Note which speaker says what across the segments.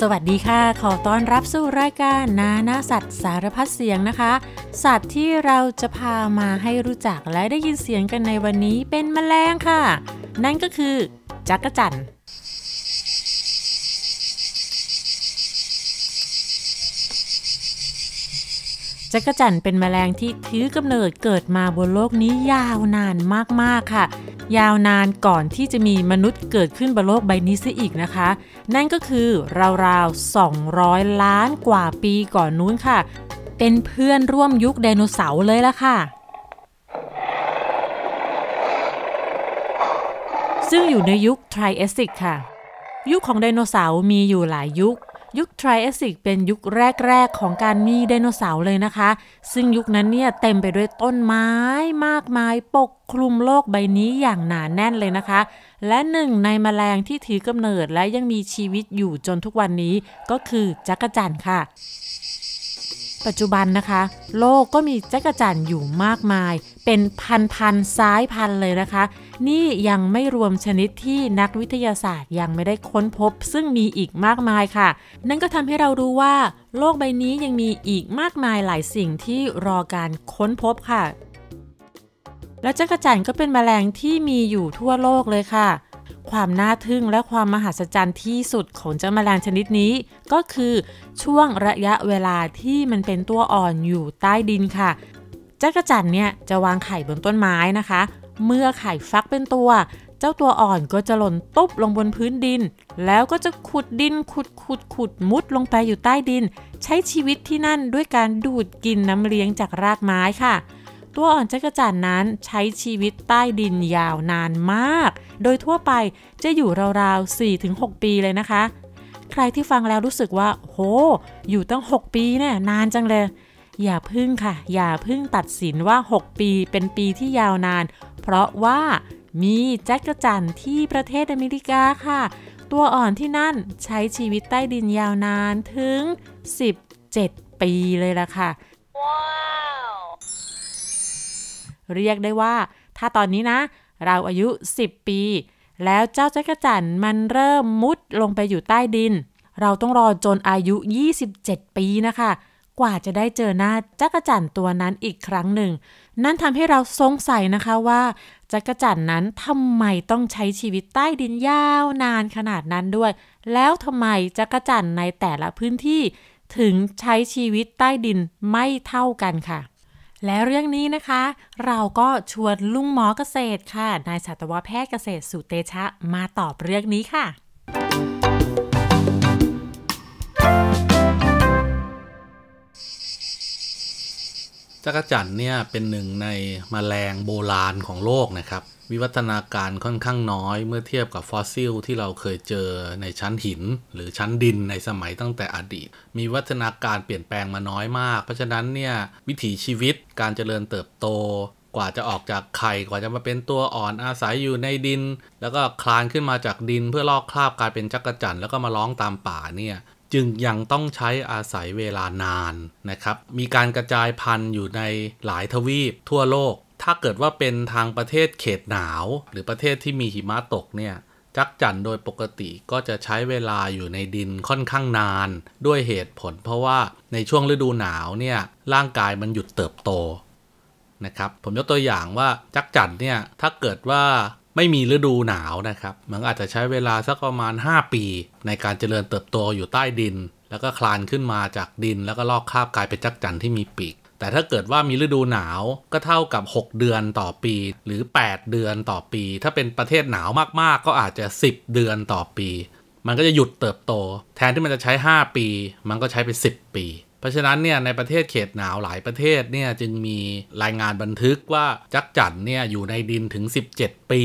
Speaker 1: สวัสดีค่ะ ขอต้อนรับสู่รายการนานาสัตว์สารพัดเสียงนะคะ สัตว์ที่เราจะพามาให้รู้จักและได้ยินเสียงกันในวันนี้เป็นแมลงค่ะ นั่นก็คือจักรจั่น จักรจั่นเป็นแมลงที่ถือกำเนิดเกิดมาบนโลกนี้ยาวนานมากๆค่ะ ยาวนานก่อนที่จะมีมนุษย์เกิดขึ้นบนโลกใบนี้ซะอีกนะคะ นั่นก็คือราวๆ 200 ล้านกว่าปีก่อนนู้นค่ะ เป็นเพื่อนร่วมยุคไดโนเสาร์เลยละค่ะซึ่งอยู่ในยุคไทรแอสซิกค่ะ ยุคของไดโนเสาร์มีอยู่หลายยุค ยุคไทรแอสซิกเป็นยุคแรก ๆ ของการมีไดโนเสาร์เลยนะคะ ซึ่งยุคนั้นเนี่ยเต็มไปด้วยต้นไม้มากมายปกคลุมโลกใบนี้อย่างหนาแน่นเลยนะคะ และหนึ่งในแมลงที่ถือกำเนิดและยังมีชีวิตอยู่จนทุกวันนี้ก็คือจักรจั่นค่ะ ปัจจุบันนะคะ โลกก็มีจักรจั่นอยู่มากมาย เป็นพันๆซ้ายพันเลยนะคะ นี่ยังไม่รวมชนิดที่นักวิทยาศาสตร์ยังไม่ได้ค้นพบ ซึ่งมีอีกมากมายค่ะ นั่นก็ทำให้เรารู้ว่า โลกใบนี้ยังมีอีกมากมายหลายสิ่งที่รอการค้นพบค่ะ และจักรจันก็เป็นแมลงที่มีอยู่ทั่วโลกเลยค่ะ ความน่าทึ่งและความมหัศจรรย์ที่สุดของเจ้าแมลงชนิดนี้ ก็คือช่วงระยะเวลาที่มันเป็นตัวอ่อนอยู่ใต้ดินค่ะ จักรจันเนี่ยจะวางไข่บนต้นไม้นะคะ เมื่อไข่ฟักเป็นตัว เจ้าตัวอ่อนก็จะหล่นตุ๊บลงบนพื้นดิน แล้วก็จะขุดดินขุดขุดขุดมุดลงไปอยู่ใต้ดิน ใช้ชีวิตที่นั่นด้วยการดูดกินน้ำเลี้ยงจากรากไม้ค่ะ ตัวอ่อนจักรจันนั้นใช้ชีวิตใต้ดินยาวนานมาก โดยทั่วไปจะอยู่ราวๆ 4-6 ปีเลยนะคะ ใครที่ฟังแล้วรู้สึกว่า โห อยู่ตั้ง 6 ปีเนี่ยนานจังเลย อย่าพึ่งค่ะ อย่าพึ่งตัดสินว่า 6 ปีเป็นปีที่ยาวนาน เพราะว่ามีจักรจั่นที่ประเทศอเมริกาค่ะ ตัวอ่อนที่นั่นใช้ชีวิตใต้ดินยาวนานถึง 17 ปีเลยล่ะค่ะเรียกได้ว่า ถ้าตอนนี้นะ เราอายุ 10 ปี แล้วเจ้าจักรจั่นมันเริ่มมุดลงไปอยู่ใต้ดิน เราต้องรอจนอายุ 27 ปีนะคะ กว่าจะได้เจอหน้าจักรจั่นตัวนั้นอีกครั้งหนึ่ง นั่นทำให้เราสงสัยนะคะว่าจักรจั่นนั้นทำไมต้องใช้ชีวิตใต้ดินยาวนานขนาดนั้นด้วย แล้วทำไมจักรจั่นในแต่ละพื้นที่ ถึงใช้ชีวิตใต้ดินไม่เท่ากันค่ะและเรื่องนี้นะคะ เราก็ชวนลุงหมอเกษตรค่ะ นายสัตวแพทย์เกษตรสุเตชะมาตอบเรื่องนี้ค่ะ
Speaker 2: จักรจั่นเนี่ยเป็นหนึ่งในมแมลงโบราณของโลกนะครับ วิวัฒนาการค่อนข้างน้อยเมื่อเทียบกับฟอสซิลที่เราเคยเจอในชั้นหิน หรือชั้นดินในสมัยตั้งแต่อดีต มีวัฒนาการเปลี่ยนแปลงมาน้อยมาก เพราะฉะนั้นเนี่ยวิถีชีวิตการเจริญเติบโตกว่าจะออกจากไข่กว่าจะมาเป็นตัวอ่อนอาศัยอยู่ในดิน แล้วก็คลานขึ้นมาจากดินเพื่อลอกคราบกลายเป็นจักรจั่นแล้วก็มาร้องตามป่าเนี่ย จึงยังต้องใช้อาศัยเวลานานนะครับ มีการกระจายพันธุ์อยู่ในหลายทวีปทั่วโลก ถ้าเกิดว่าเป็นทางประเทศเขตหนาว หรือประเทศที่มีหิมะตกเนี่ยจักจั่นโดยปกติก็จะใช้เวลาอยู่ในดินค่อนข้างนาน ด้วยเหตุผลเพราะว่าในช่วงฤดูหนาวเนี่ยร่างกายมันหยุดเติบโตนะครับผมยกตัวอย่างว่าจักจั่นเนี่ยถ้าเกิดว่า ไม่มีฤดูหนาวนะครับ มันอาจจะใช้เวลาสักประมาณ 5 ปี ในการเจริญเติบโตอยู่ใต้ดิน แล้วก็คลานขึ้นมาจากดิน แล้วก็ลอกคาบกลายเป็นจักจั่นที่มีปีก แต่ถ้าเกิดว่ามีฤดูหนาวก็เท่ากับ 6 เดือนต่อปี หรือ 8 เดือนต่อปี ถ้าเป็นประเทศหนาวมากๆ ก็อาจจะ 10 เดือนต่อปี มันก็จะหยุดเติบโต แทนที่มันจะใช้ 5 ปี มันก็ใช้ไป 10 ปี ราะฉะนั้นเนี่ยในประเทศเขตหนาวหลายประเทศเนี่ยจึงมีรายงานบันทึกว่าจักจั่นเนี่ยอยู่ในดินถึง 17 ปี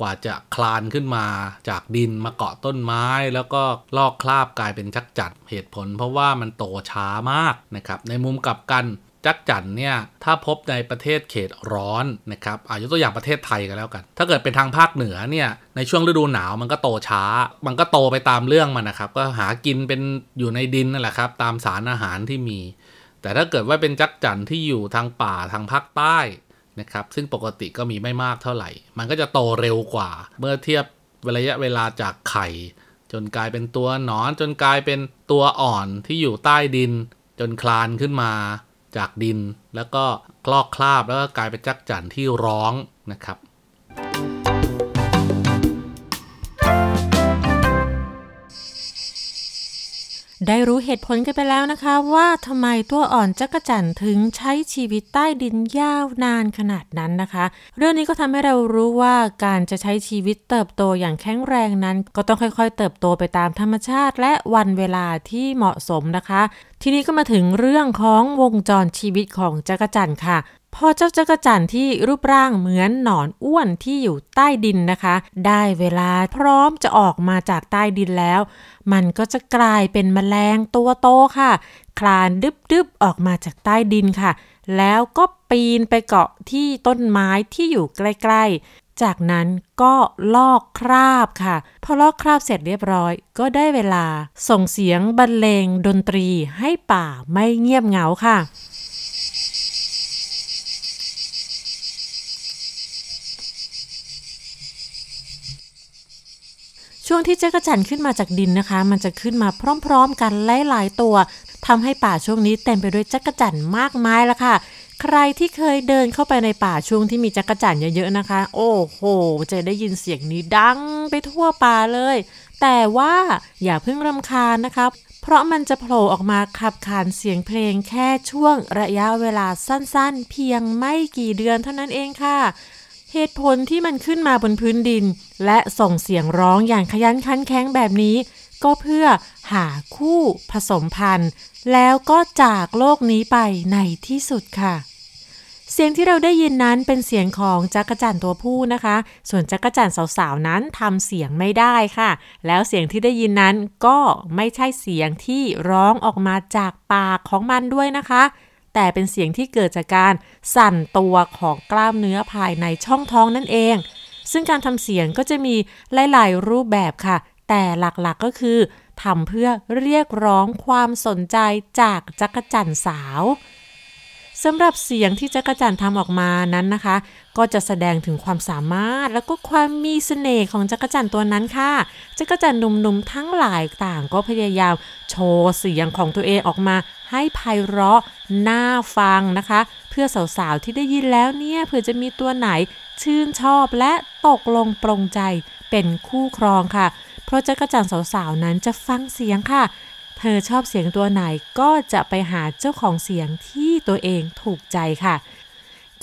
Speaker 2: กว่าจะคลานขึ้นมาจากดินมาเกาะต้นไม้ แล้วก็ลอกคราบกลายเป็นจักจั่นเหตุผล เพราะว่ามันโตช้ามากนะครับในมุมกลับกัน จักจั่นเนี่ย ถ้าพบในประเทศเขตร้อนนะครับอายุตัวอย่างประเทศไทยกันแล้วกัน ถ้าเกิดเป็นทางภาคเหนือเนี่ยในช่วงฤดูหนาวมันก็โตช้า มันก็โตไปตามเรื่องมันนะครับ ก็หากินเป็นอยู่ในดินนั่นแหละครับ ตามสารอาหารที่มี แต่ถ้าเกิดว่าเป็นจักจั่นที่อยู่ทางป่าทางภาคใต้นะครับ ซึ่งปกติก็มีไม่มากเท่าไหร่ มันก็จะโตเร็วกว่า เมื่อเทียบระยะเวลาจากไข่ จนกลายเป็นตัวหนอน จนกลายเป็นตัวอ่อนที่อยู่ใต้ดิน จนคลานขึ้นมา จากดิน แล้วก็คลอกคราบแล้วก็กลายเป็นจักจั่นที่ร้องนะครับ
Speaker 1: ได้รู้เหตุผลกันไปแล้วนะคะว่าทำไมตัวอ่อนจักรจั่นถึงใช้ชีวิตใต้ดินยาวนานขนาดนั้นนะคะ เรื่องนี้ก็ทำให้เรารู้ว่าการจะใช้ชีวิตเติบโตอย่างแข็งแรงนั้น ก็ต้องค่อยๆ เติบโตไปตามธรรมชาติ และวันเวลาที่เหมาะสมนะคะ ทีนี้ก็มาถึงเรื่องของวงจรชีวิตของจักรจั่นค่ะ พอเจ้าจักรจั่นที่รูปร่างเหมือนหนอนอ้วนที่อยู่ใต้ดินนะคะ ได้เวลาพร้อมจะออกมาจากใต้ดินแล้ว มันก็จะกลายเป็นแมลงตัวโตค่ะ คลานดึบๆออกมาจากใต้ดินค่ะ แล้วก็ปีนไปเกาะที่ต้นไม้ที่อยู่ใกล้ๆ จากนั้นก็ลอกคราบค่ะ พอลอกคราบเสร็จเรียบร้อย ก็ได้เวลาส่งเสียงบรรเลงดนตรีให้ป่าไม่เงียบเหงาค่ะ ช่วงที่เจ้ากระจันขึ้นมาจากดินนะคะ มันจะขึ้นมาพร้อมๆ กันหลายๆตัวทำให้ป่าช่วงนี้เต็มไปด้วยจักรจั่นมากมายละค่ะ ใครที่เคยเดินเข้าไปในป่าช่วงที่มีจักรจั่นเยอะๆนะคะ โอ้โหจะได้ยินเสียงนี้ดังไปทั่วป่าเลย แต่ว่าอย่าเพิ่งรำคาญนะคะเพราะมันจะโผล่ออกมาขับขานเสียงเพลงแค่ช่วงระยะเวลาสั้นๆ เพียงไม่กี่เดือนเท่านั้นเองค่ะ เหตุผลที่มันขึ้นมาบนพื้นดิน และส่งเสียงร้องอย่างขยันขันแข็งแบบนี้ ก็เพื่อหาคู่ผสมพันธุ์ แล้วก็จากโลกนี้ไปในที่สุดค่ะ เสียงที่เราได้ยินนั้นเป็นเสียงของจักรจั่นตัวผู้นะคะ ส่วนจักรจั่นสาวๆนั้นทำเสียงไม่ได้ค่ะ แล้วเสียงที่ได้ยินนั้นก็ไม่ใช่เสียงที่ร้องออกมาจากปากของมันด้วยนะคะ แต่เป็นเสียงที่เกิดจากการสั่นตัวของกล้ามเนื้อภายในช่องท้องนั่นเอง ซึ่งการทำเสียงก็จะมีหลาย ๆ รูปแบบค่ะ แต่หลักๆก็คือทำเพื่อเรียกร้องความสนใจจากจักรจั่นสาวสำหรับเสียงที่จักรจั่นทำออกมานั้นนะคะ ก็จะแสดงถึงความสามารถแล้วก็ความมีเสน่ห์ของจักรจันตัวนั้นค่ะ จักรจันหนุ่มๆทั้งหลายต่างก็พยายามโชว์เสียงของตัวเองออกมาให้ไพเราะน่าฟังนะคะ เพื่อสาวๆที่ได้ยินแล้วเนี่ยเผื่อจะมีตัวไหนชื่นชอบและตกลงปรงใจเป็นคู่ครองค่ะ เพราะจักรจันสาวๆนั้นจะฟังเสียงค่ะ เธอชอบเสียงตัวไหนก็จะไปหาเจ้าของเสียงที่ตัวเองถูกใจค่ะ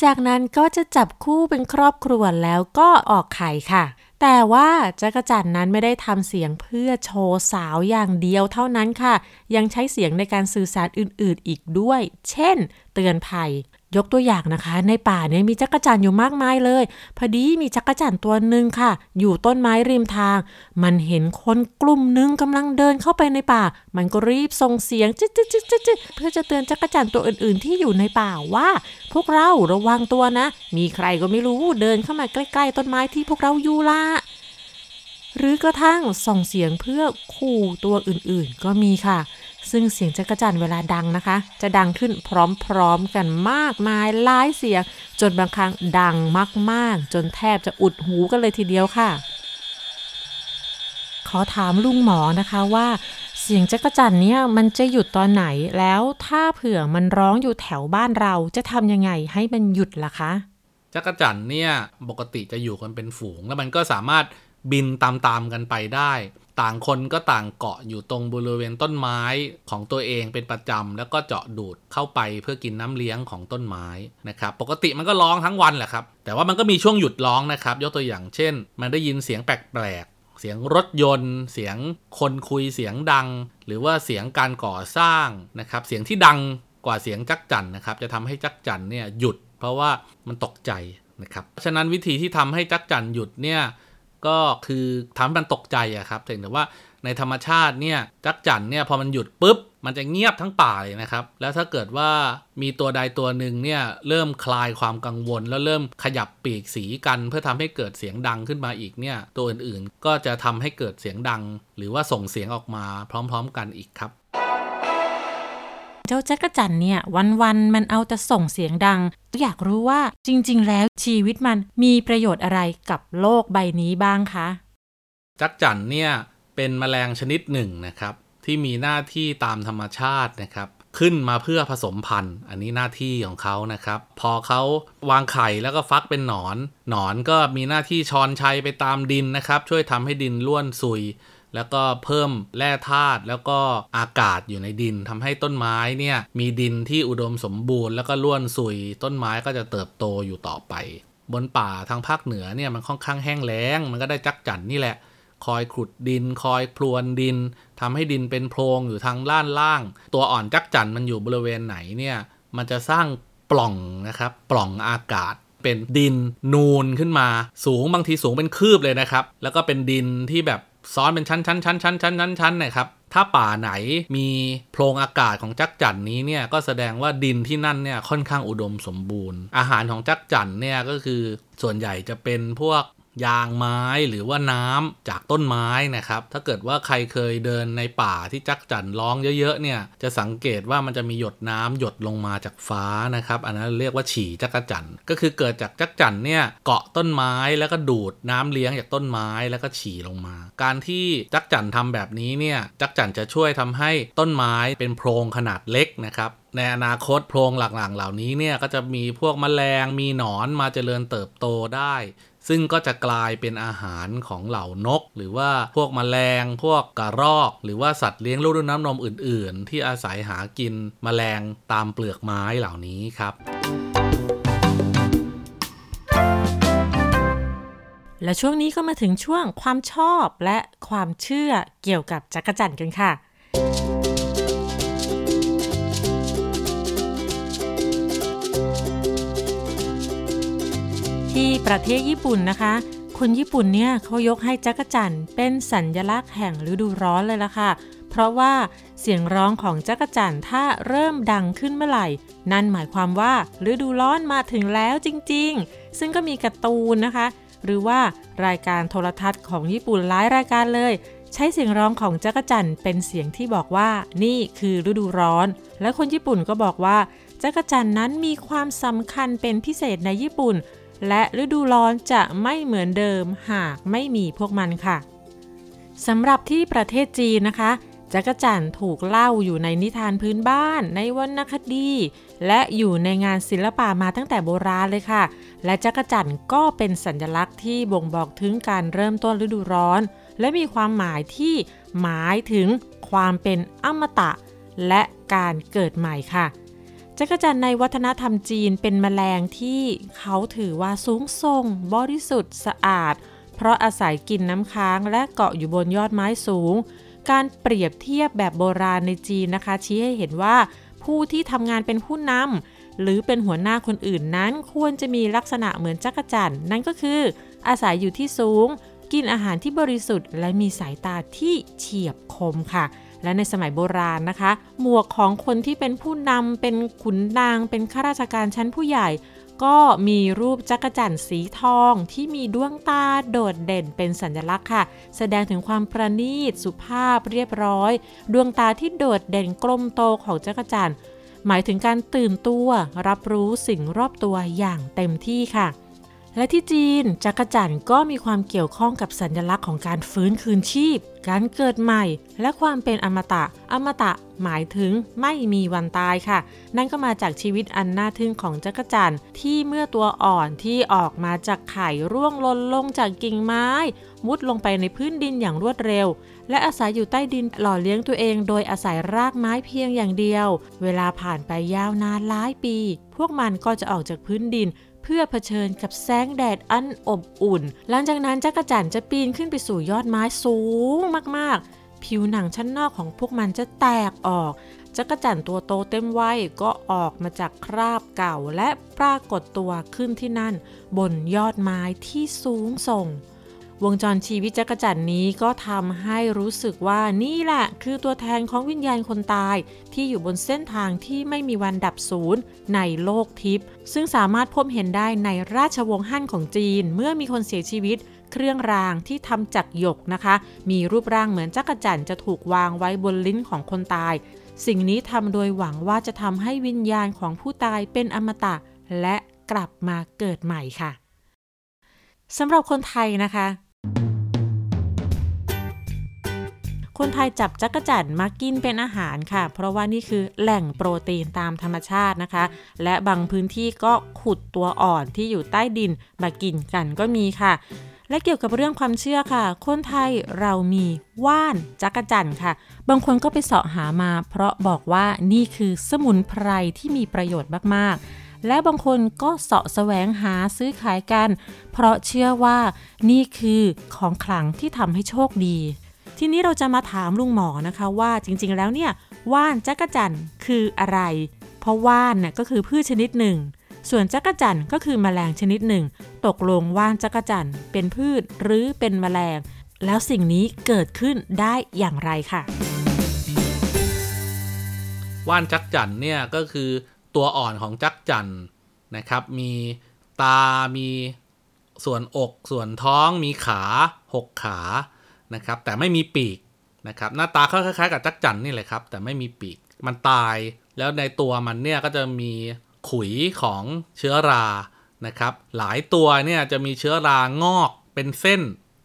Speaker 1: จากนั้นก็จะจับคู่เป็นครอบครัวแล้วก็ออกไข่ค่ะแต่ว่าจักรจันนั้นไม่ได้ทำเสียงเพื่อโชว์สาวอย่างเดียวเท่านั้นค่ะ ยังใช้เสียงในการสื่อสารอื่นๆอีกด้วย เช่น เตือนภัย ยกตัวอย่างนะคะ ในป่าเนี่ยมีจักรจั่นอยู่มากมายเลย พอดีมีจักรจั่นตัวหนึ่งค่ะ อยู่ต้นไม้ริมทาง มันเห็นคนกลุ่มหนึ่งกำลังเดินเข้าไปในป่า มันก็รีบส่งเสียงจิ๊ดจิ๊ดจิ๊ดจิ๊ดเพื่อจะเตือนจักรจั่นตัวอื่น ๆ ที่อยู่ในป่าว่า พวกเราระวังตัวนะ มีใครก็ไม่รู้เดินเข้ามาใกล้ ๆ ต้นไม้ที่พวกเราอยู่ละหรือกระทั่งส่งเสียงเพื่อขู่ตัวอื่นๆ ก็มีค่ะ ซึ่งเสียงจักรจันเวลาดังนะคะ จะดังขึ้นพร้อมๆกันมากมายหลายเสียง จนบางครั้งดังมากๆ จนแทบจะอุดหูกันเลยทีเดียวค่ะ ขอถามลุงหมอนะคะว่าเสียงจักรจันเนี่ยมันจะหยุดตอนไหนแล้วถ้าเผื่อมันร้องอยู่แถวบ้านเราจะทำยังไงให้มันหยุดล่ะคะ
Speaker 2: จักรจันเนี่ยปกติจะอยู่กันเป็นฝูง แล้วมันก็สามารถบินตามๆกันไปได้ ต่างคนก็ต่างเกาะอยู่ตรงบริเวณต้นไม้ของตัวเองเป็นประจำแล้วก็เจาะดูดเข้าไปเพื่อกินน้ำเลี้ยงของต้นไม้นะครับปกติมันก็ร้องทั้งวันแหละครับ แต่ว่ามันก็มีช่วงหยุดร้องนะครับยกตัวอย่างเช่น มันได้ยินเสียงแปลกๆเสียงรถยนต์ เสียงคนคุยเสียงดัง หรือว่าเสียงการก่อสร้างนะครับเสียงที่ดังกว่าเสียงจักจั่นนะครับจะทำให้จักจั่นเนี่ยหยุด เพราะว่ามันตกใจนะครับฉะนั้นวิธีที่ทำให้จักจั่นหยุดเนี่ย ก็คือทำมันตกใจอะครับแต่ว่าในธรรมชาติเนี่ยจักจั่นเนี่ยพอมันหยุดปุ๊บ มันจะเงียบทั้งป่าเลยนะครับ แล้วถ้าเกิดว่ามีตัวใดตัวหนึ่งเนี่ยเริ่มคลายความกังวล แล้วเริ่มขยับปีกสีกัน เพื่อทำให้เกิดเสียงดังขึ้นมาอีกเนี่ยตัวอื่นๆ ก็จะทำให้เกิดเสียงดัง หรือว่าส่งเสียงออกมาพร้อม ๆ กันอีกครับ
Speaker 1: เจ้าจักรจันเนี่ยวันๆมันเอาแต่ส่งเสียงดัง อยากรู้ว่าจริง ๆ แล้วชีวิตมันมีประโยชน์อะไรกับโลกใบนี้บ้างคะ
Speaker 2: จักจันเนี่ยเป็นแมลงชนิดหนึ่งนะครับ ที่มีหน้าที่ตามธรรมชาตินะครับ ขึ้นมาเพื่อผสมพันธุ์ อันนี้หน้าที่ของเขานะครับ พอเขาวางไข่แล้วก็ฟักเป็นหนอน หนอนก็มีหน้าที่ช้อนชัยไปตามดินนะครับ ช่วยทำให้ดินร่วนซุย แล้วก็เพิ่มแร่ธาตุแล้วก็อากาศอยู่ในดินทำให้ต้นไม้เนี่ยมีดินที่อุดมสมบูรณ์ แล้วก็ร่วนซุย ต้นไม้ก็จะเติบโตอยู่ต่อไป บนป่าทางภาคเหนือเนี่ยมันค่อนข้างแห้งแล้ง มันก็ได้จักจั่นนี่แหละ คอยขุดดิน คอยพรวนดินทำให้ดินเป็นโพรงอยู่ทางล่านล่าง ตัวอ่อนจักจั่นมันอยู่บริเวณไหนเนี่ยมันจะสร้างปล่องนะครับปล่องอากาศเป็นดินนูนขึ้นมา สูงบางทีสูงเป็นคืบเลยนะครับ แล้วก็เป็นดินที่แบบ ซ้อนเป็นชั้นชั้นชั้นชั้นชั้นชั้นชั้นนะครับ ถ้าป่าไหนมีโพรงอากาศของจักจั่นนี้เนี่ยก็แสดงว่าดินที่นั่นเนี่ยค่อนข้างอุดมสมบูรณ์ อาหารของจักจั่นเนี่ยก็คือส่วนใหญ่จะเป็นพวก ยางไม้หรือว่าน้ำจากต้นไม้นะครับ ถ้าเกิดว่าใครเคยเดินในป่าที่จักจั่นร้องเยอะๆเนี่ยจะสังเกตว่ามันจะมีหยดน้ำหยดลงมาจากฟ้านะครับ อันนั้นเรียกว่าฉี่จักจั่นก็คือเกิดจากจักจั่นเนี่ยเกาะต้นไม้แล้วก็ดูดน้ำเลี้ยงจากต้นไม้แล้วก็ฉี่ลงมา การที่จักจั่นทำแบบนี้เนี่ยจักจั่นจะช่วยทำให้ต้นไม้เป็นโพรงขนาดเล็กนะครับในอนาคตโพรงหลังๆเหล่านี้เนี่ยก็จะมีพวกแมลงมีหนอนมาเจริญเติบโตได้ ซึ่งก็จะกลายเป็นอาหารของเหล่านก หรือว่าพวกแมลง พวกกระรอก หรือว่าสัตว์เลี้ยงลูกด้วยน้ำนมอื่น ๆ ที่อาศัยหากินแมลงตามเปลือกไม้เหล่านี้ครับ
Speaker 1: และช่วงนี้ก็มาถึงช่วงความชอบและความเชื่อเกี่ยวกับจักรจั่นกันค่ะ ที่ประเทศญี่ปุ่นนะคะ คนญี่ปุ่นเนี่ยเขายกให้จักรจั่นเป็นสัญญลักษณ์แห่งฤดูร้อนเลยล่ะค่ะ เพราะว่าเสียงร้องของจักรจั่นถ้าเริ่มดังขึ้นเมื่อไหร่ นั่นหมายความว่าฤดูร้อนมาถึงแล้วจริงๆ ซึ่งก็มีการ์ตูนนะคะ หรือว่ารายการโทรทัศน์ของญี่ปุ่นหลายรายการเลย ใช้เสียงร้องของจักรจั่นเป็นเสียงที่บอกว่านี่คือฤดูร้อน และคนญี่ปุ่นก็บอกว่าจักรจั่นนั้นมีความสำคัญเป็นพิเศษในญี่ปุ่น และฤดูร้อนจะไม่เหมือนเดิมหากไม่มีพวกมันค่ะสำหรับที่ประเทศจีนนะคะจักรจั่นถูกเล่าอยู่ในนิทานพื้นบ้าน ในวรรณคดี และอยู่ในงานศิลปะมาตั้งแต่โบราณเลยค่ะ และจักรจั่นก็เป็นสัญลักษณ์ที่บ่งบอกถึงการเริ่มต้นฤดูร้อน และมีความหมายที่หมายถึงความเป็นอมตะ และการเกิดใหม่ค่ะ จักรจั่นในวัฒนธรรมจีนเป็นแมลงที่เขาถือว่าสูงส่ง บริสุทธิ์สะอาด เพราะอาศัยกินน้ำค้างและเกาะอยู่บนยอดไม้สูง การเปรียบเทียบแบบโบราณในจีนนะคะ ชี้ให้เห็นว่า ผู้ที่ทำงานเป็นผู้นำหรือเป็นหัวหน้าคนอื่นนั้น ควรจะมีลักษณะเหมือนจักรจั่นนั่นก็คือ อาศัยอยู่ที่สูง กินอาหารที่บริสุทธิ์ และมีสายตาที่เฉียบคมค่ะ และในสมัยโบราณนะคะ หมวกของคนที่เป็นผู้นำเป็นขุนนาง เป็นข้าราชการชั้นผู้ใหญ่ ก็มีรูปจักรจั่นสีทองที่มีดวงตาโดดเด่นเป็นสัญลักษณ์ค่ะ แสดงถึงความประณีตสุภาพเรียบร้อย ดวงตาที่โดดเด่นกลมโตของจักรจั่นหมายถึงการตื่นตัว รับรู้สิ่งรอบตัวอย่างเต็มที่ค่ะ และที่จีนจักรจั่นก็มีความเกี่ยวข้องกับสัญลักษณ์ของการฟื้นคืนชีพ การเกิดใหม่ และความเป็นอมตะ อมตะหมายถึงไม่มีวันตายค่ะ นั่นก็มาจากชีวิตอันน่าทึ่งของจักรจั่นที่เมื่อตัวอ่อนที่ออกมาจากไข่ร่วงหล่นลงจากกิ่งไม้ มุดลงไปในพื้นดินอย่างรวดเร็ว และอาศัยอยู่ใต้ดินหล่อเลี้ยงตัวเอง โดยอาศัยรากไม้เพียงอย่างเดียว เวลาผ่านไปยาวนานหลายปี พวกมันก็จะออกจากพื้นดิน เพื่อเผชิญกับแสงแดดอันอบอุ่น หลังจากนั้นจักรจั่นจะปีนขึ้นไปสู่ยอดไม้สูงมากๆ ผิวหนังชั้นนอกของพวกมันจะแตกออกจักรจั่นตัวโตเต็มวัยก็ออกมาจากคราบเก่าและปรากฏตัวขึ้นที่นั่น บนยอดไม้ที่สูงส่ง วงจรชีวิตจักรจั่นนี้ก็ทำให้รู้สึกว่านี่แหละ คือตัวแทนของวิญญาณคนตาย ที่อยู่บนเส้นทางที่ไม่มีวันดับสูญในโลกทิพย์ซึ่งสามารถพบเห็นได้ในราชวงศ์ฮั่นของจีน เมื่อมีคนเสียชีวิตเครื่องรางที่ทำจากหยกนะคะ มีรูปร่างเหมือนจักรจั่นจะถูกวางไว้บนลิ้นของคนตาย สิ่งนี้ทำโดยหวังว่าจะทำให้วิญญาณของผู้ตายเป็นอมตะ และกลับมาเกิดใหม่ค่ะสำหรับคนไทยนะคะ คนไทยจับจักรจั่นมากินเป็นอาหารค่ะ เพราะว่านี่คือแหล่งโปรตีนตามธรรมชาตินะคะ และบางพื้นที่ก็ขุดตัวอ่อนที่อยู่ใต้ดินมากินกันก็มีค่ะและเกี่ยวกับเรื่องความเชื่อค่ะ คนไทยเรามีว่านจักรจั่นค่ะ บางคนก็ไปเสาะหามา เพราะบอกว่านี่คือสมุนไพรที่มีประโยชน์มากๆ และบางคนก็เสาะแสวงหาซื้อขายกัน เพราะเชื่อว่านี่คือของขลังที่ทำให้โชคดี ทีนี้เราจะมาถามลุงหมอนะคะว่าจริงๆแล้วเนี่ยว่านจักจั่นคืออะไร เพราะว่านน่ะก็คือพืชชนิดหนึ่ง ส่วนจักจั่นก็คือแมลงชนิดหนึ่ง ตกลงว่านจักจั่นเป็นพืชหรือเป็นแมลง แล้วสิ่งนี้เกิดขึ้นได้อย่างไรค่ะ
Speaker 2: ว่านจักจั่นเนี่ยก็คือตัวอ่อนของจักจั่นนะครับ มีตา มีส่วนอก ส่วนท้อง มีขาหกขา นะครับ แต่ไม่มีปีกนะครับ หน้าตาคล้ายๆกับจักจั่นนี่แหละครับ แต่ไม่มีปีก มันตาย แล้วในตัวมันเนี่ยก็จะมีขุยของเชื้อรา นะครับ หลายตัวเนี่ยจะมีเชื้อรางอกเป็นเส้น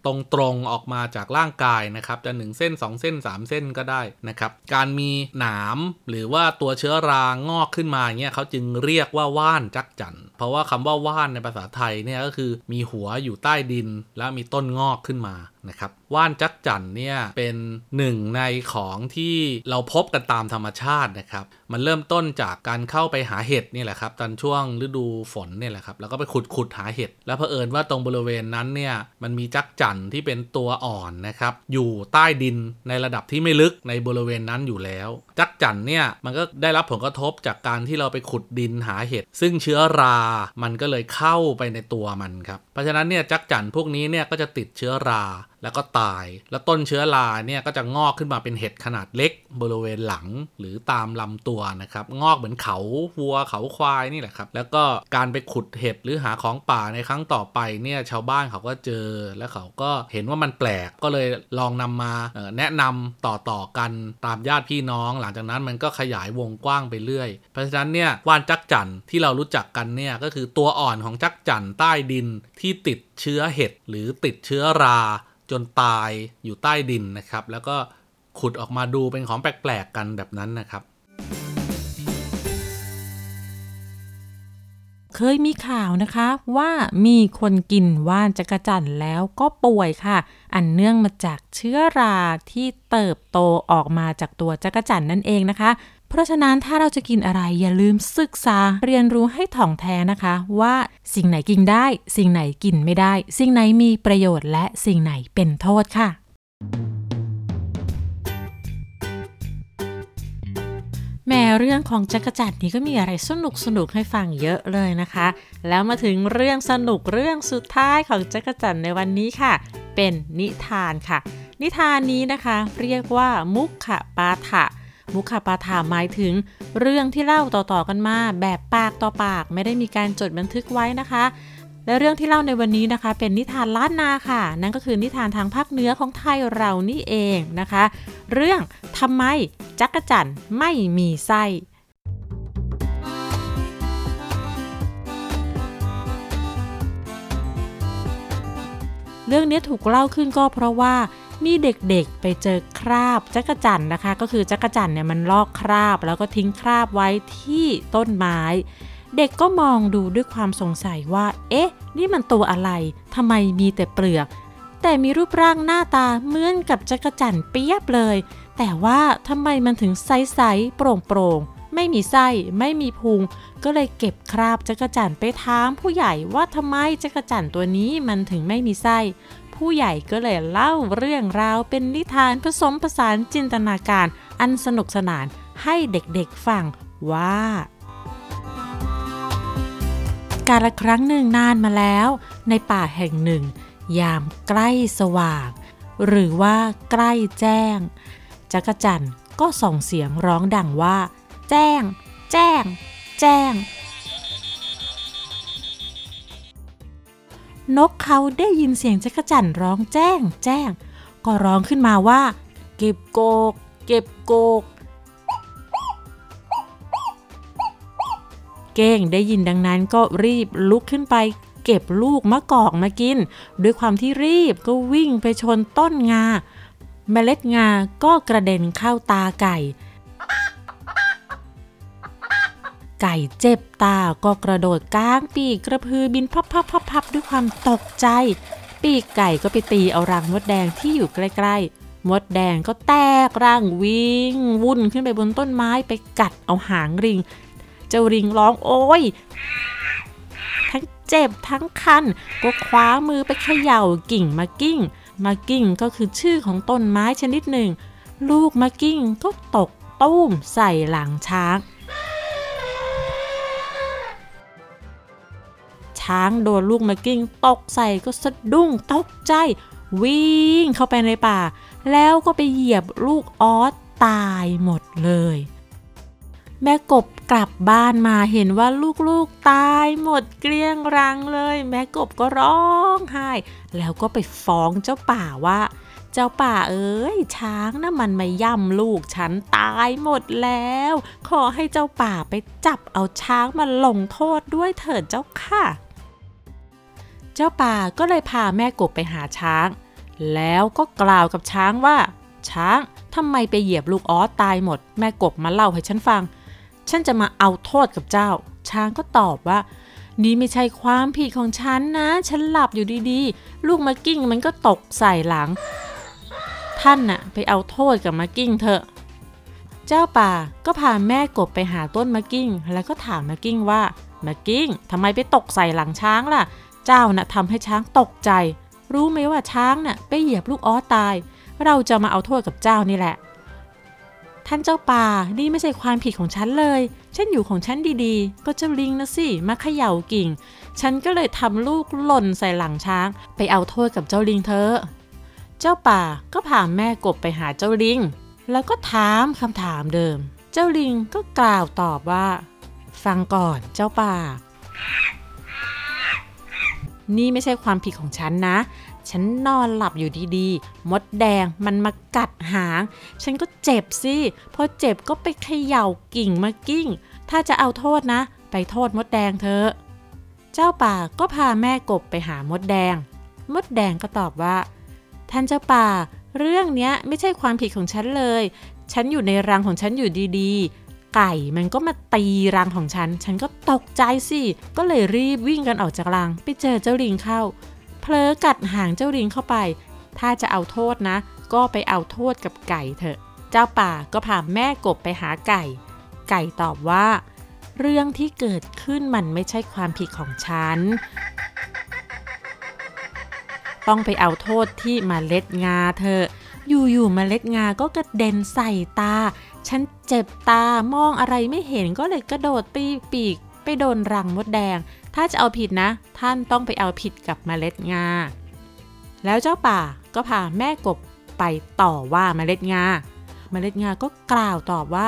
Speaker 2: ตรงๆออกมาจากร่างกายนะครับ จะ 1 เส้น 2 เส้น 3 เส้นก็ได้นะครับ การมีหนามหรือว่าตัวเชื้อรางอกขึ้นมาเนี่ยเขาจึงเรียกว่าว่านจักจั่น เพราะว่าคำว่าว่านในภาษาไทยเนี่ยก็คือมีหัวอยู่ใต้ดิน แล้วมีต้นงอกขึ้นมานะครับว่านจักจั่นเนี่ยเป็นหนึ่งในของที่เราพบกันตามธรรมชาตินะครับ มันเริ่มต้นจากการเข้าไปหาเห็ดนี่แหละครับตอนช่วงฤดูฝนเนี่ยแหละครับแล้วก็ไปขุดขุดหาเห็ดแล้วเผอิญว่าตรงบริเวณนั้นเนี่ยมันมีจักจั่นที่เป็นตัวอ่อนนะครับอยู่ใต้ดินในระดับที่ไม่ลึกในบริเวณนั้นอยู่แล้ว จักจั่นเนี่ยมันก็ได้รับผลกระทบจากการที่เราไปขุดดินหาเห็ดซึ่งเชื้อรามันก็เลยเข้าไปในตัวมันครับ เพราะฉะนั้นเนี่ยจักจั่นพวกนี้เนี่ยก็จะติดเชื้อรา แล้วก็ตาย แล้วต้นเชื้อราเนี่ยก็จะงอกขึ้นมาเป็นเห็ดขนาดเล็ก บริเวณหลังหรือตามลำตัวนะครับ งอกเหมือนเขาวัวเขาควายนี่แหละครับ แล้วก็การไปขุดเห็ดหรือหาของป่าในครั้งต่อไปเนี่ยชาวบ้านเขาก็เจอ แล้วเขาก็เห็นว่ามันแปลกก็เลยลองนำมาแนะนำต่อๆกันตามญาติพี่น้อง หลังจากนั้นมันก็ขยายวงกว้างไปเรื่อย เพราะฉะนั้นเนี่ยว่านจักจั่นที่เรารู้จักกันเนี่ยก็คือตัวอ่อนของจักจั่นใต้ดินที่ติดเชื้อเห็ดหรือติดเชื้อรา จนตายอยู่ใต้ดินนะครับ แล้วก็ขุดออกมาดูเป็นของแปลกๆกันแบบนั้นนะครับ
Speaker 1: เคยมีข่าวนะคะว่ามีคนกินว่านจักรจั่นแล้วก็ป่วยค่ะ อันเนื่องมาจากเชื้อราที่เติบโตออกมาจากตัวจักรจั่นนั่นเองนะคะ เพราะฉะนั้นถ้าเราจะกินอะไรอย่าลืมศึกษาเรียนรู้ให้ถ่องแท้นะคะ ว่าสิ่งไหนกินได้ สิ่งไหนกินไม่ได้ สิ่งไหนมีประโยชน์และสิ่งไหนเป็นโทษค่ะ แม่เรื่องของจักรจันนี้ก็มีอะไรสนุกสนุกให้ฟังเยอะเลยนะคะ แล้วมาถึงเรื่องสนุกเรื่องสุดท้ายของจักรจันในวันนี้ค่ะ เป็นนิทานค่ะ นิทานนี้นะคะ เรียกว่ามุขปาฐะ มุขปาฐาหมายถึง เรื่องที่เล่าต่อๆกันมา แบบปากต่อปากไม่ได้มีการจดบันทึกไว้นะคะ และเรื่องที่เล่าในวันนี้นะคะ เป็นนิทานล้านนาค่ะ นั่นก็คือนิทานทางภาคเหนือของไทยเรานี่เองนะคะ เรื่องทำไมจักรจั่นไม่มีไส้เรื่องนี้ถูกเล่าขึ้นก็เพราะว่า มีเด็กๆไปเจอคราบจักจั่นนะคะ ก็คือจักจั่นเนี่ยมันลอกคราบ แล้วก็ทิ้งคราบไว้ที่ต้นไม้ เด็กก็มองดูด้วยความสงสัยว่า เอ๊ะ นี่มันตัวอะไรทำไมมีแต่เปลือก แต่มีรูปร่างหน้าตาเหมือนกับจักจั่นเปียบเลย แต่ว่าทำไมมันถึงใสๆโปร่งๆไม่มีไส้ไม่มีพุง ก็เลยเก็บคราบจักรจั่นไปถามผู้ใหญ่ว่าทำไมจักรจั่นตัวนี้มันถึงไม่มีไส้ ผู้ใหญ่ก็เลยเล่าเรื่องราวเป็นนิทานผสมผสานจินตนาการ อันสนุกสนานให้เด็กๆฟังว่า การละครั้งหนึ่งนานมาแล้ว ในป่าแห่งหนึ่ง ยามใกล้สว่าง หรือว่าใกล้แจ้ง จักรจันก็ส่งเสียงร้องดังว่า แจ้ง แจ้ง แจ้ง นกเขาได้ยินเสียงจักรจั่นร้องแจ้ง แจ้ง ก็ร้องขึ้นมาว่า เก็บโกก เก็บโกก เก้งได้ยินดังนั้นก็รีบลุกขึ้นไป เก็บลูกมะกอกมากิน ด้วยความที่รีบก็วิ่งไปชนต้นงาเมล็ดงาก็กระเด็นเข้าตาไก่ ไก่เจ็บตาก็กระโดดก้างปีกกระพือบินพับพับพับพับด้วยความตกใจ ปีกไก่ก็ไปตีเอารังมดแดงที่อยู่ใกล้ๆ มดแดงก็แตกรังวิ่ง วุ่นขึ้นไปบนต้นไม้ไปกัดเอาหางริง เจ้าริงร้องโอ้ยทั้งเจ็บทั้งคัน ก็คว้ามือไปเขย่ากิ่งมากิ้งมากิ้งก็คือชื่อของต้นไม้ชนิดหนึ่ง ลูกมากิ้งก็ตกตุ้มใส่หลังช้าง ช้างโดนลูกมากิ้งตกใส่ก็สะดุ้งตกใจ วิ่งเข้าไปในป่า แล้วก็ไปเหยียบลูกออสตายหมดเลย แม่กบกลับบ้านมาเห็นว่าลูกๆตายหมดเกลี้ยงรังเลย แม่กบก็ร้องไห้ แล้วก็ไปฟ้องเจ้าป่าว่า เจ้าป่าเอ้ยช้างนะ่ะมันมาย่ำลูกฉันตายหมดแล้ว ขอให้เจ้าป่าไปจับเอาช้างมาลงโทษด้วยเถิดเจ้าค่ะ เจ้าป่าก็เลยพาแม่กบไปหาช้าง แล้วก็กล่าวกับช้างว่า ช้างทำไมไปเหยียบลูกออสตายหมด แม่กบมาเล่าให้ฉันฟัง ฉันจะมาเอาโทษกับเจ้า ช้างก็ตอบว่า นี่ไม่ใช่ความผิดของฉันนะ ฉันหลับอยู่ดีๆ ลูกมากิ้งมันก็ตกใส่หลัง ท่านน่ะ ไปเอาโทษกับมากิ้งเถอะเจ้าป่าก็พาแม่กบไปหาต้นมะกิ้ง แล้วก็ถามมะกิ้งว่า มะกิ้งทำไมไปตกใส่หลังช้างล่ะ เจ้าน่ะทำให้ช้างตกใจ รู้ไหมว่าช้างน่ะไปเหยียบลูกออตาย เราจะมาเอาโทษกับเจ้านี่แหละ ท่านเจ้าป่า นี่ไม่ใช่ความผิดของฉันเลย ฉันอยู่ของฉันดีๆ ก็เจ้าลิงนะสิ มาเขย่ากิ่ง ฉันก็เลยทำลูกหล่นใส่หลังช้าง ไปเอาโทษกับเจ้าลิงเธอ เจ้าป่าก็พาแม่กบไปหาเจ้าลิง แล้วก็ถามคำถามเดิม เจ้าลิงก็กล่าวตอบว่า ฟังก่อนเจ้าป่า นี่ไม่ใช่ความผิดของฉันนะ ฉันนอนหลับอยู่ดีๆ มดแดงมันมากัดหาง ฉันก็เจ็บสิ พอเจ็บก็ไปเขย่ากิ่งมากิ้ง ถ้าจะเอาโทษนะ ไปโทษมดแดงเธอะ เจ้าป่าก็พาแม่กบไปหามดแดง มดแดงก็ตอบว่า ท่านเจ้าป่า เรื่องนี้ไม่ใช่ความผิดของฉันเลย ฉันอยู่ในรังของฉันอยู่ดีๆ ไก่มันก็มาตีรังของฉัน ฉันก็ตกใจสิ ก็เลยรีบวิ่งกันออกจากรัง ไปเจอเจ้าลิงเข้า เพลอกัดหางเจ้าลิงเข้าไป ถ้าจะเอาโทษนะ ก็ไปเอาโทษกับไก่เถอะ เจ้าป่าก็พาแม่กบไปหาไก่ ไก่ตอบว่า เรื่องที่เกิดขึ้นมันไม่ใช่ความผิดของฉัน ต้องไปเอาโทษที่มเมล็ดงาเธออยู่ๆมเมล็ดงาก็กระเด็นใส่ตา ฉันเจ็บตามองอะไรไม่เห็นก็เลยกระโดดปีปีกไปโดนรังมดแดง ถ้าจะเอาผิดนะ ท่านต้องไปเอาผิดกับมเมล็ดงา แล้วเจ้าป่าก็พาแม่กบไปต่อว่าเมล็ดงา เมล็ดงาก็กล่าวตอบว่า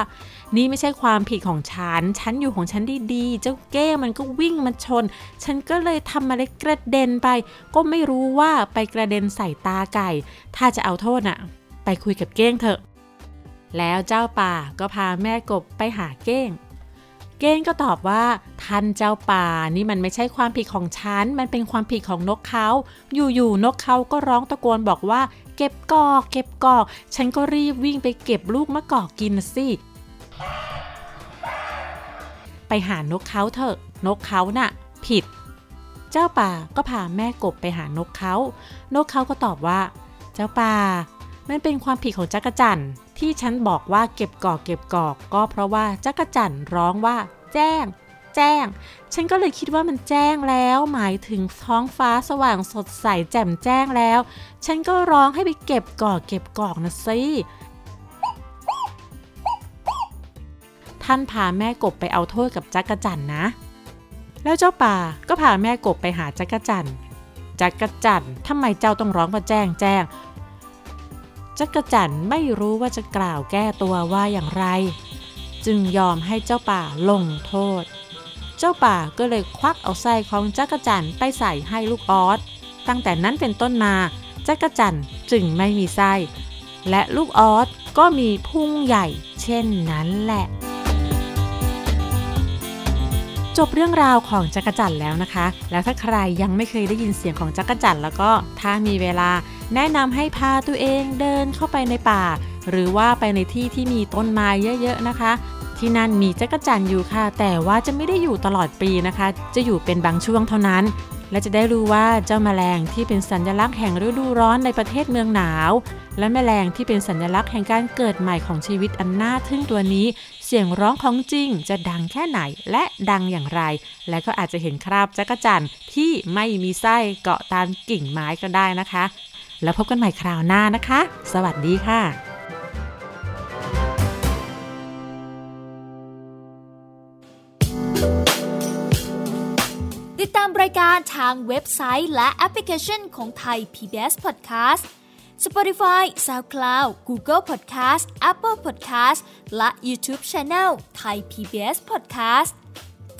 Speaker 1: นี่ไม่ใช่ความผิดของฉัน ฉันอยู่ของฉันดีๆ เจ้าเก้มันก็วิ่งมาชน ฉันก็เลยทำเมล็ดกระเด็นไป ก็ไม่รู้ว่าไปกระเด็นใส่ตาไก่ ถ้าจะเอาโทษน่ะ ไปคุยกับเก้งเถอะ แล้วเจ้าป่าก็พาแม่กบไปหาเก้ง เก้งก็ตอบว่า ท่านเจ้าป่านี่มันไม่ใช่ความผิดของฉัน มันเป็นความผิดของนกเขา อยู่ๆนกเขาก็ร้องตะโกนบอกว่า เก็บกอก เก็บกอก ฉันก็รีบวิ่งไปเก็บลูกมะกอกกินสิ ไปหานกเขาเถอะ นกเขาน่ะ ผิด เจ้าป่าก็พาแม่กบไปหานกเขา นกเขาก็ตอบว่า เจ้าป่ามันเป็นความผิดของจักรจันที่ ที่ฉันบอกว่าเก็บกอกเก็บกอกก็เพราะว่าจักรจั่นร้องว่า แจ้ง แจ้ง ฉันก็เลยคิดว่ามันแจ้งแล้ว หมายถึงท้องฟ้าสว่างสดใสแจ่มแจ้งแล้ว ฉันก็ร้องให้ไปเก็บกอกเก็บกอกนะสิท่านพาแม่กบไปเอาโทษกับจักรจั่นนะ แล้วเจ้าป่าก็พาแม่กบไปหาจักรจั่นจักรจั่นทำไมเจ้าต้องร้องว่าแจ้งแจ้ง จักรจั่นไม่รู้ว่าจะกล่าวแก้ตัวว่าอย่างไร จึงยอมให้เจ้าป่าลงโทษ เจ้าป่าก็เลยควักเอาไส้ของจักรจั่นไปใส่ให้ลูกออสตั้งแต่นั้นเป็นต้นมาจักรจั่นจึงไม่มีไส้ และลูกออสก็มีพุ่งใหญ่เช่นนั้นแหละ จบเรื่องราวของจักรจั่นแล้วนะคะ แล้วถ้าใครยังไม่เคยได้ยินเสียงของจักรจั่นแล้วก็ถ้ามีเวลา แนะนำให้พาตัวเองเดินเข้าไปในป่า หรือว่าไปในที่ที่มีต้นไม้เยอะๆนะคะ ที่นั่นมีจักรจั่นอยู่ค่ะ แต่ว่าจะไม่ได้อยู่ตลอดปีนะคะ จะอยู่เป็นบางช่วงเท่านั้น และจะได้รู้ว่าเจ้าแมลงที่เป็นสัญลักษณ์แห่งฤดูร้อนในประเทศเมืองหนาว และแมลงที่เป็นสัญลักษณ์แห่งการเกิดใหม่ของชีวิตอันน่าทึ่งตัวนี้ เสียงร้องของจริงจะดังแค่ไหนและดังอย่างไร และก็อาจจะเห็นคราบจักรจั่นที่ไม่มีไส้เกาะตามกิ่งไม้ก็ได้นะคะ แล้วพบกันใหม่คราวหน้านะคะ สวัสดีค่ะ
Speaker 3: ติดตามรายการทางเว็บไซต์และแอปพลิเคชันของไทย PBS Podcast Spotify SoundCloud Google Podcast Apple Podcast และ YouTube Channel Thai PBS Podcast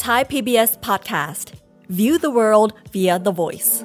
Speaker 4: Thai PBS Podcast. View the world via the voice.